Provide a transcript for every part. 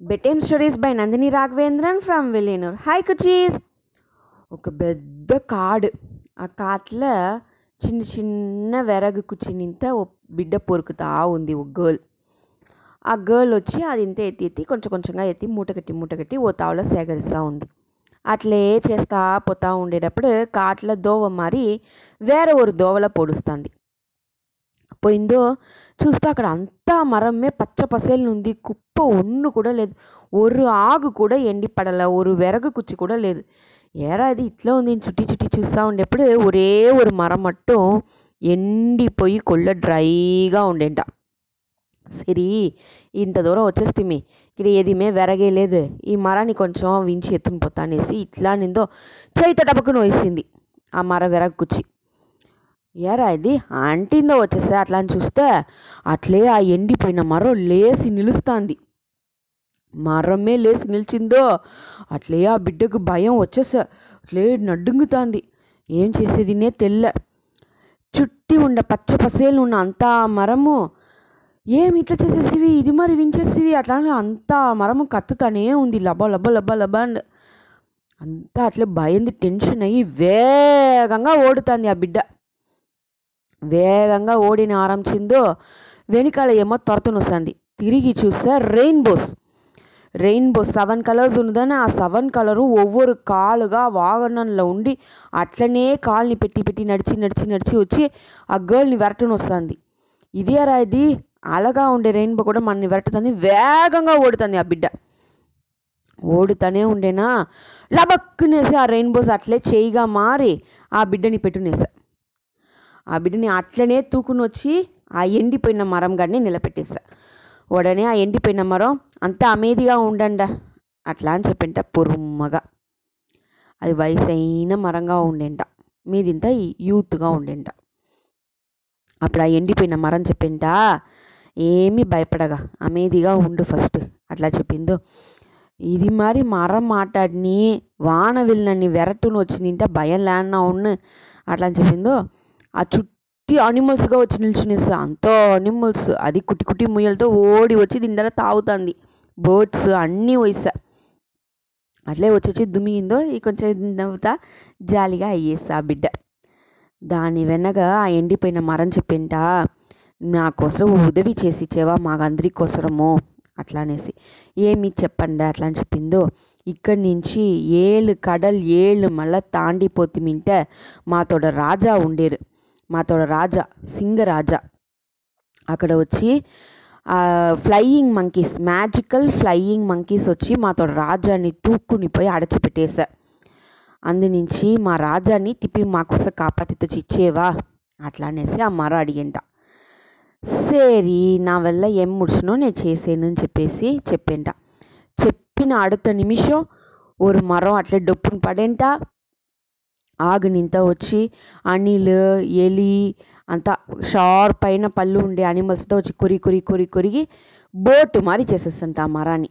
Bedtime stories by Nandini Raghavendran from Villianur hi కుచీస్ ఒక పెద్ద కాడు. ఆ కాట్లో చిన్న చిన్న వెరగు కుచ్చినింత ఓ బిడ్డ పొరుకుతా ఉంది ఒక గర్ల్. ఆ గర్ల్ వచ్చి అది ఇంత ఎత్తి ఎత్తి కొంచెం కొంచెంగా ఎత్తి మూటగట్టి మూటగట్టి ఓ తావులో సేకరిస్తూ ఉంది. అట్లే చేస్తా పోతా ఉండేటప్పుడు కాట్ల దోవ మారి వేరే ఒక దోవలో పొడుస్తుంది. పోయిందో చూస్తే అక్కడ అంతా మరమే పచ్చ పసేలు ఉంది కుప్ప ఒన్ను కూడా లేదు ஒரு ఆకు కూడా ఎండి పడల ஒரு విరగ కుచ్చి కూడా లేదు ఏరా అది ఇట్లా ఉంది చుట్టి చుట్టి చూస్తూ ఉండేప్పుడు ఒరే ஒரு మరం మట్టం ఎండిపోయి కొళ్ళ డ్రైగా ఉండేంట సరి ఇంత దూరం వచ్చేస్తేమి ఇక్కడ ఏదిమే వెరగే లేదు ఈ మరాన్ని కొంచెం వించి ఎత్తుని పోతా అనేసి ఇట్లా నిందో చేయిత డబ్బకుని వేసింది ఆ మర వెరగ కుచ్చి ఏరా ఇది? ఆంటీందో వచ్చేసా అట్లా అని చూస్తే అట్లే ఆ ఎండిపోయిన మరో లేసి నిలుస్తుంది. మరమే లేసి నిలిచిందో అట్లే ఆ బిడ్డకు భయం వచ్చేసా అట్లే నడ్డుంగుతాంది. ఏం చేసేదినే తెల్ల. చుట్టి ఉండ పచ్చ పసేలు ఉన్న అంతా మరము ఏమి ఇట్లా చేసేసివి? ఇది మరి వించేసివి? అట్లా అంతా మరము కత్తుతానే ఉంది. లబ లబ లబ్బ లబ అండ్ అంతా అట్లే భయంది టెన్షన్ అయ్యి వేగంగా ఓడుతుంది ఆ బిడ్డ. వేగంగా ఓడిన ఆరంభించిందో వెనకాల ఏమో తొరతనొస్తుంది తిరిగి చూస్తే రెయిన్బోస్. రెయిన్బో సెవెన్ కలర్స్ ఉన్నదని ఆ సెవెన్ కలరు ఒవ్వొరు కాలుగా వాగనంలో ఉండి అట్లనే కాల్ని పెట్టి పెట్టి నడిచి నడిచి నడిచి వచ్చి ఆ గర్ల్ని వెరటను వస్తుంది అరా ఇది అలగా ఉండే రెయిన్బో కూడా మనని వెరటుతుంది వేగంగా ఓడుతుంది ఆ బిడ్డ. ఓడుతూనే ఉండేనా? లబక్కునేసి ఆ రెయిన్బోస్ అట్లే చేయిగా మారి ఆ బిడ్డని పెట్టునేసా. ఆ బిడ్డని అట్లనే తూకుని వచ్చి ఆ ఎండిపోయిన మరం గాడిని నిలబెట్టేసా ఉడనే ఆ ఎండిపోయిన మరం అంత అమేదిగా ఉండండ? అట్లా అని చెప్పింట పొరుమ్మగా. అది వయసైన మరంగా ఉండేంట. మీదింత యూత్గా ఉండేంట. అప్పుడు ఆ ఎండిపోయిన మరం చెప్పింట ఏమీ భయపడగా అమేదిగా ఉండు ఫస్ట్. అట్లా చెప్పిందో. ఇది మరి మరం మాట్లాడిని వాన వెళ్ళినని వెరట్టును వచ్చి నింట భయం లేన్నా ఉన్న అట్లా అని చెప్పిందో. ఆ చుట్టి అనిమల్స్గా వచ్చి నిల్చునేస్తా అంత అనిమల్స్ అది కుట్టి కుట్టి ముయ్యలతో ఓడి వచ్చి దీని తాగుతుంది. బర్డ్స్ అన్నీ వయసా అట్లే వచ్చి వచ్చి దుమిగిందో ఈ కొంచెం నవ్వుతా జాలిగా అయ్యేసి ఆ బిడ్డ. దాని వెనక ఆ ఎండిపోయిన మరం చెప్పింట నా కోసం ఉదవి చేసి ఇచ్చేవా మాకందరి కోసరము? అట్లా అనేసి ఏమి చెప్పండి అట్లా అని చెప్పిందో ఇక్కడి నుంచి ఏళ్ళు కడల్ ఏళ్ళు మళ్ళా తాండిపోతిమింటే మాతోడ రాజా ఉండేరు. మాతోడ రాజా సింగరాజా అక్కడ వచ్చి flying monkeys magical flying monkeys వచ్చి మాతో రాజాని తూక్కుని పోయి అడచిపెట్టేశా అందునుంచి మా రాజాని తిప్పి మాకోసం కాపాతితో ఇచ్చేవా అట్లా అనేసి ఆ మర అడిగింట సరి నా వల్ల ఏం ముడిచినో నేను చేసేను అని చెప్పేసి చెప్పేంట చెప్పిన அடுத்த నిమిషం ஒரு మరం అట్లే డొప్పును పడేంట ಆಗ వచ్చి అనిల్ ఎలి అంతా షార్ప్ అయిన పళ్ళు ఉండే అనిమల్స్తో వచ్చి కొరి కొరి కొరి కొరిగి బోటు మారి చేసేస్తుంట ఆ మరాన్ని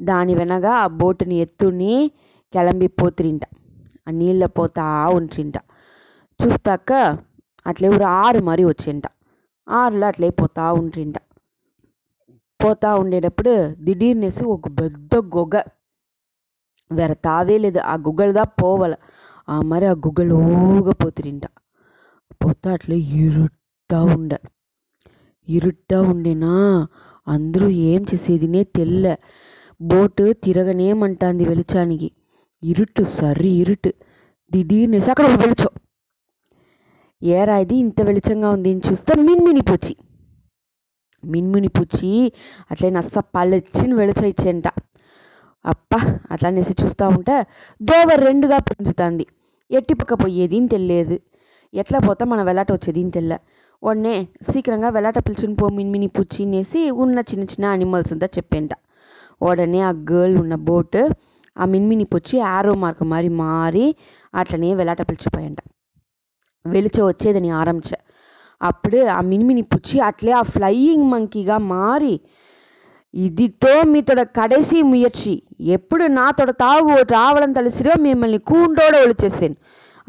దాని వెనక ఆ బోటుని ఎత్తుని కిలంబి పోతిరింట. ఆ నీళ్ళ పోతా ఉంచింట. చూస్తాక అట్లే ఊరు ఆరు మరి వచ్చింట. ఆరులో అట్లే పోతా ఉంటింట పోతా ఉండేటప్పుడు దిడీర్నేసి ఒక పెద్ద గొగ. వేరే తావే లేదు. ఆ గుగ్గలదా పోవాల. ఆ మరి ఆ గుగ్గలోగా పోతిరింట పోతే అట్లే ఇరుట్టా ఉండ. ఇరుట్టా ఉండేనా? అందరూ ఏం చేసేదినే తెల్ల. బోటు తిరగనేమంటాంది వెలిచానికి. ఇరుట్టు సరి ఇరుట్టు. దిడీర్నేసి అక్కడ వెలిచో. ఏరా ఇది? ఇంత వెలిచంగా ఉంది. అని చూస్తే మిన్మిని పూచి. మిన్మిని పూచి అట్లే నస్స పళ్ళొచ్చిన వెలిచం ఇచ్చేంట. అప్ప అట్లా అనేసి చూస్తూ ఉంటే దోవ రెండుగా పెంచుతుంది. ఎట్టి పక్క పోయేది తెలియదు ఎట్లా పోతా మన వెలాట వచ్చేది తెల్ల. ఉడనే సీక్రంగా వెలాట పిలుచుని పో మిన్మిని పూచి అనేసి ఉన్న చిన్న చిన్న అనిమల్స్ అంతా చెప్పేంట. ఉడనే ఆ గర్ల్ ఉన్న బోట్ ఆ మిన్మిని పొచ్చి ఆరో మార్క్ మారి మారి అట్లనే వెలాట పిలిచిపోయంట. వెలిచ వచ్చేదని ఆరంభించ అప్పుడు ఆ మినిమిని పుచ్చి అట్లే ఆ ఫ్లయింగ్ మంకీగా మారి ఇదితో మీతోడ కడేసి ముయర్చి. ఎప్పుడు నాతోడ తాగు రావడం తెలిసిరో మిమ్మల్ని కూండోడ ఒలిచేసాను.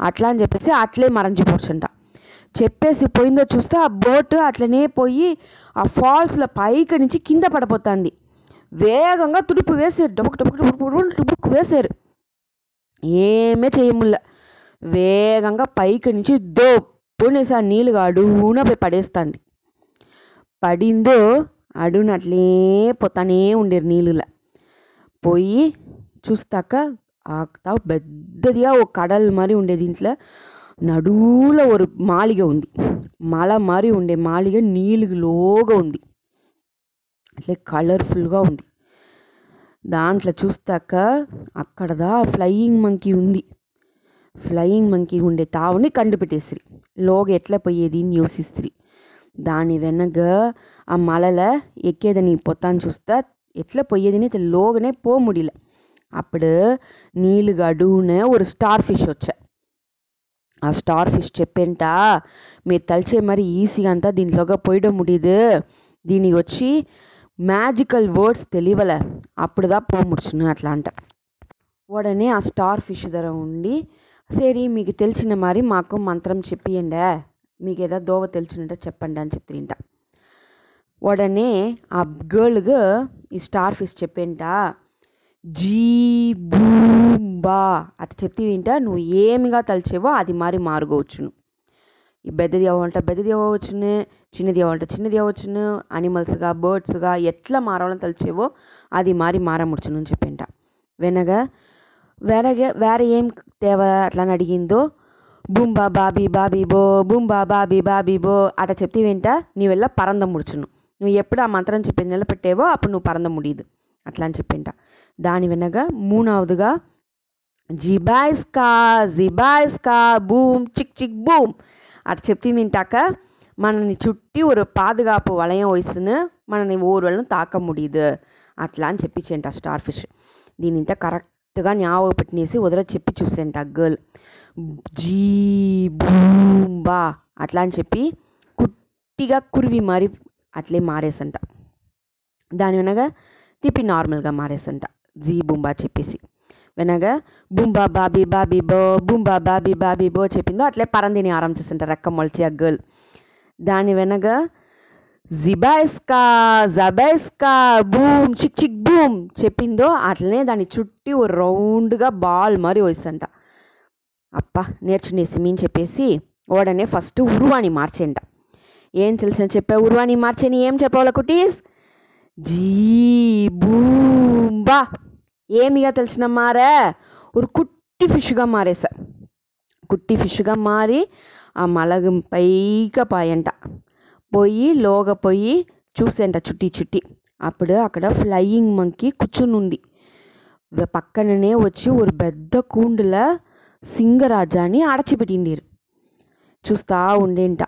అట్లా అని చెప్పేసి అట్లే మరంచిపోవచ్చంట చెప్పేసి పోయిందో చూస్తే ఆ బోట్ అట్లనే పోయి ఆ ఫాల్స్లో పైకి నుంచి కింద పడిపోతుంది. వేగంగా తుడుపు వేసారు డబుక్ డబుక్ డబుక్ డబుక్ వేసారు ఏమే చేయముల్ల. వేగంగా పైకి నుంచి దోప్పునేసి ఆ నీళ్ళుగా అడుగున పోయి పడేస్తుంది. పడిందో అడుగున అట్లే పోతానే ఉండేరు నీళ్ళులా పోయి చూస్తాక ఆ తావు పెద్దదిగా ఒక కడల్ மாதிரி ఉండేది ఇంట్లో నడువులో ஒரு మాలిగ ఉంది మల மாதிரி ఉండే మాలిగ నీళ్ళలోగా ఉంది అట్లే కలర్ఫుల్గా ఉంది దాంట్లో చూస్తాక అక్కడదా ఫ్లయింగ్ మంకీ ఉంది ఫ్లయింగ్ మంకీ ఉండే తావుని కండుపెట్టేసిరి లోగా ఎట్లా పోయేది అని యోసిస్త్రి దాని వెనక ఆ మలల ఎక్కేదని పొత్తాను చూస్తా ఎట్లా పొయ్యేదని లోగనే పో ముడియల అప్పుడు నీళ్ళు అడుగునే ఒక స్టార్ ఫిష్ వచ్చా. ఆ స్టార్ ఫిష్ చెప్పేంట మీరు తలిచే మరి ఈజీగా అంతా దీంట్లోగా పోయడం ముడియదు దీనికి వచ్చి మ్యాజికల్ వర్డ్స్ తెలియవల అప్పుడుదా పో ముడుచును అట్లా అంట. ఉడనే ఆ స్టార్ ఫిష్ ధర ఉండి సరి మీకు తెలిసిన మరి మాకు మంత్రం చెప్పియండి మీకు ఏదో దోవ తెలిసినట్ట చెప్పండి అని చెప్తుంట ఉடனே ఆ గర్ల్గా ఈ స్టార్ ఫిష్ చెప్పేంట? జీ బూంబా అట్ట చెప్తే వింట నువ్వు ఏమిగా తలిచేవో అది మారి మారుకోవచ్చును ఈ పెద్దది అవ్వాలంటే పెద్దది అవ్వవచ్చును చిన్నది అవ్వాలంటే చిన్నది అవ్వచ్చును అనిమల్స్గా బర్డ్స్గా ఎట్లా మారాలని తలిచేవో అది మారి మారముడుచును అని చెప్పింట. వెనగా వేరేగా వేరే ఏం తేవ అట్లా అని అడిగిందో? బూంబా బాబీ బాబీ బో బూంబా బాబీ బాబీ బో అట్ట చెప్తే వింట నీవెల్ల పరందం ముడుచును నువ్వు ఎప్పుడు ఆ మంత్రం చెప్పి நிலப்பட்டேவோ అప్పుడు నువ్వు పరంద முடியுது అట్లా అని చెప్పింట. దాని వెనక మూడవదిగా జిబాయిస్కా జిబాయిస్కా బూమ్ చిక్ చిక్ బూమ్. అటు చెప్పి వింటాక మనల్ని చుట్టి ఒక பாதுகாப்பு వలయం వయసును మనని ఓరులను తాక ముడిదు. అట్లా అని చెప్పించేంట స్టార్ ఫిష్. దీనింత కరెక్ట్గా జ్ఞాపకపెట్టినేసి వదిల చెప్పి చూసేంట గర్ల్. జీ బూంబా. అట్లా అని చెప్పి కుట్టిగా కురివి మరి అట్లే మారేసంట. దాని వెనక తిప్పి నార్మల్గా మారేసంట. జీ బుంబా చెప్పేసి. వెనక బుంబా బాబీ బాబీ బో బుంబా బాబీ బాబీ బో చెప్పిందో అట్లే పరందిని ఆరం రెక్క మొలిచి ఆ గర్ల్. దాని వెనక జిబాయిస్కా జబైస్కా బూమ్ చిక్ చిక్ బూమ్ చెప్పిందో అట్లనే దాన్ని చుట్టి ఓ రౌండ్గా బాల్ మరి వేసంట అప్ప నేర్చునేసి మీని చెప్పేసి ఓడనే ఫస్ట్ ఉరువాని మార్చేంట ఏం తెలిసిన చెప్పా ఉర్వాణి మార్చని ఏం చెప్పాల కుటీస్? జీ బూంబా ఏమిగా తెలిసిన మారే? ఒక కుట్టి ఫిష్గా మారేసా. కుట్టి ఫిష్గా మారి ఆ మలగం పైగా పాయంట. పోయి లోగ పోయి చూసేంట చుట్టి చుట్టి. అప్పుడు అక్కడ ఫ్లయింగ్ మంకీ కూర్చుని ఉంది పక్కననే వచ్చి ఒక పెద్ద కూండుల సింగరాజాని అడచిపెట్టిండేరు చూస్తా ఉండేంట.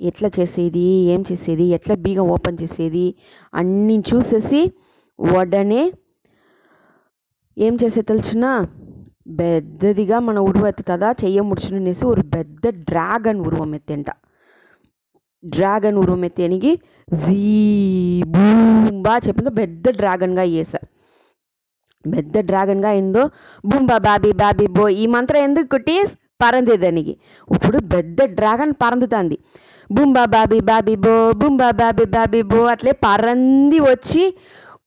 ఎట్లా చేసేది ఏం చేసేది ఎట్లా బీగం ఓపెన్ చేసేది అన్నీ చూసేసి ఉడనే ఏం చేసే తెలిసిన? పెద్దదిగా మన ఉరువు ఎత్తుతుందా? చెయ్య ముడుచునేసి ఒక పెద్ద డ్రాగన్ ఉరువం ఎత్తేంట. డ్రాగన్ ఉరువం ఎత్తేనికి జీ బూంబా చెప్పిందో పెద్ద డ్రాగన్గా వేసా పెద్ద డ్రాగన్గా అయిందో బూంబా బాబీ బాబీ బో ఈ మంత్రం ఎందుకు కుటీస్ పరందేదానికి ఇప్పుడు పెద్ద డ్రాగన్ పరందుతుంది. బూంబా బాబీ బాబీ బో బూంబా బాబీ బాబీ బో అట్లే పరంది వచ్చి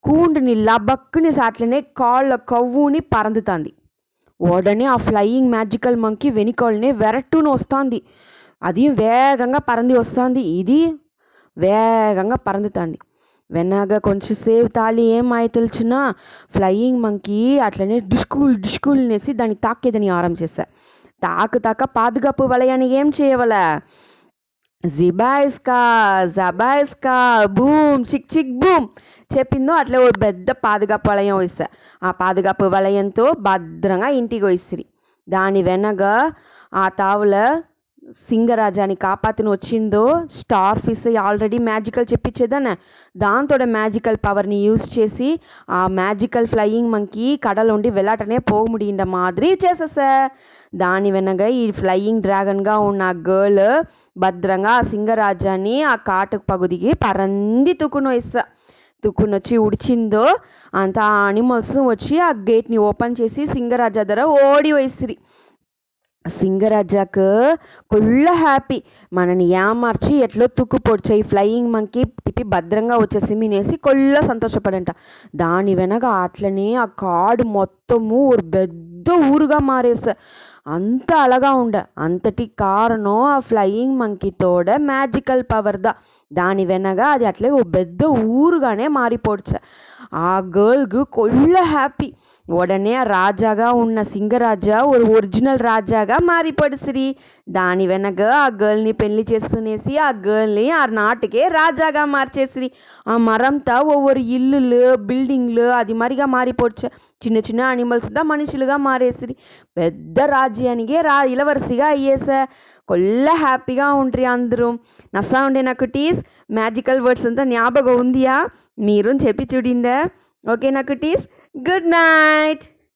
కూండుని లబక్కుని అట్లనే కాళ్ళ కవ్వుని పరందుతుంది. ఉడనే ఆ ఫ్లయింగ్ మ్యాజికల్ మంకీ వెనుకాలనే వెరట్టును వస్తుంది. అది వేగంగా పరంది వస్తుంది. ఇది వేగంగా పరందుతుంది. వెనక కొంచెం సేపు తాళి ఏమాయి తెలిసిన ఫ్లయింగ్ మంకీ అట్లనే డిష్కూల్ డిస్కూల్ నేసి దాన్ని తాకేదని ఆరం చేశా తాకు తాక పాదుగాపు వలయాన్ని ఏం చేయవలే? జిబాయిస్కా జబాయిస్కా బూమ్ చిక్ చిక్ బూమ్ చెప్పిందో అట్లే ఓ పెద్ద పాదుగాపు వలయం వేసా ఆ పాదుగాపు వలయంతో భద్రంగా ఇంటికి వేసిరి దాని వెనక ఆ తావుల సింగరాజాని కాపాతిని వచ్చిందో స్టార్ ఫిస్ ఆల్రెడీ మ్యాజికల్ చెప్పించేదానే దాంతో మ్యాజికల్ పవర్ని యూస్ చేసి ఆ మ్యాజికల్ ఫ్లయింగ్ మంకి కడలుండి వెళ్ళాటనే పోగ ముడియండ మాదిరి చేసేసా దాని వెనక ఈ ఫ్లయింగ్ డ్రాగన్గా ఉన్న గర్ల్ భద్రంగా ఆ సింగరాజాన్ని ఆ కాటు పగుదికి పరంది తుక్కును వేస్తా వచ్చి ఉడిచిందో అంత ఆనిమల్స్ అనిమల్స్ వచ్చి ఆ గేట్ని ఓపెన్ చేసి సింగరాజా దగ్గర ఓడి వేసిరి. సింగరాజాకు కొల్ల హ్యాపీ. మనని ఏమార్చి ఎట్లో తుక్కు పొడిచాయి ఫ్లయింగ్ మంకీ తిప్పి భద్రంగా వచ్చేసి మీనేసి కొల్ల సంతోషపడంట. దాని వెనక అట్లనే ఆ కాడు మొత్తము ఒక పెద్ద ఊరుగా మారేస అంత అలగా ఉండ అంతటి కారణం ఆ ఫ్లయింగ్ మంకీతోడ మ్యాజికల్ పవర్ దా. దాని వెనక అది అట్లే ఓ పెద్ద ఊరుగానే మారిపోడ్చ. ఆ గర్ల్కు కొల్ల హ్యాపీ உடனே రాజాగా ఉన్న సింగరాజా ஒரு ఒరిజినల్ రాజాగా మారిపడుసిరి దాని వెనక ఆ గర్ల్ని పెళ్లి చేసుకునేసి ఆ గర్ల్ని ఆ నాటికే రాజాగా మార్చేసిరి ఆ మరంతా ఒవ్వొరు ఇల్లులు బిల్డింగ్లు అది మరిగా మారిపోడ్చ చిన్న చిన్న అనిమల్స్ దా మనుషులుగా మారేసిరి పెద్ద రాజ్యానికే రా ఇలవరసిగా అయ్యేస కొల్ల హ్యాపీగా ఉండ్రి అందరూ. నసా ఉండే నాకు టీస్. మ్యాజికల్ వర్డ్స్ అంతా జ్ఞాపకం ఉందియా? మీరు చెప్పి చూడిందా? ఓకే నాకు టీస్. Good night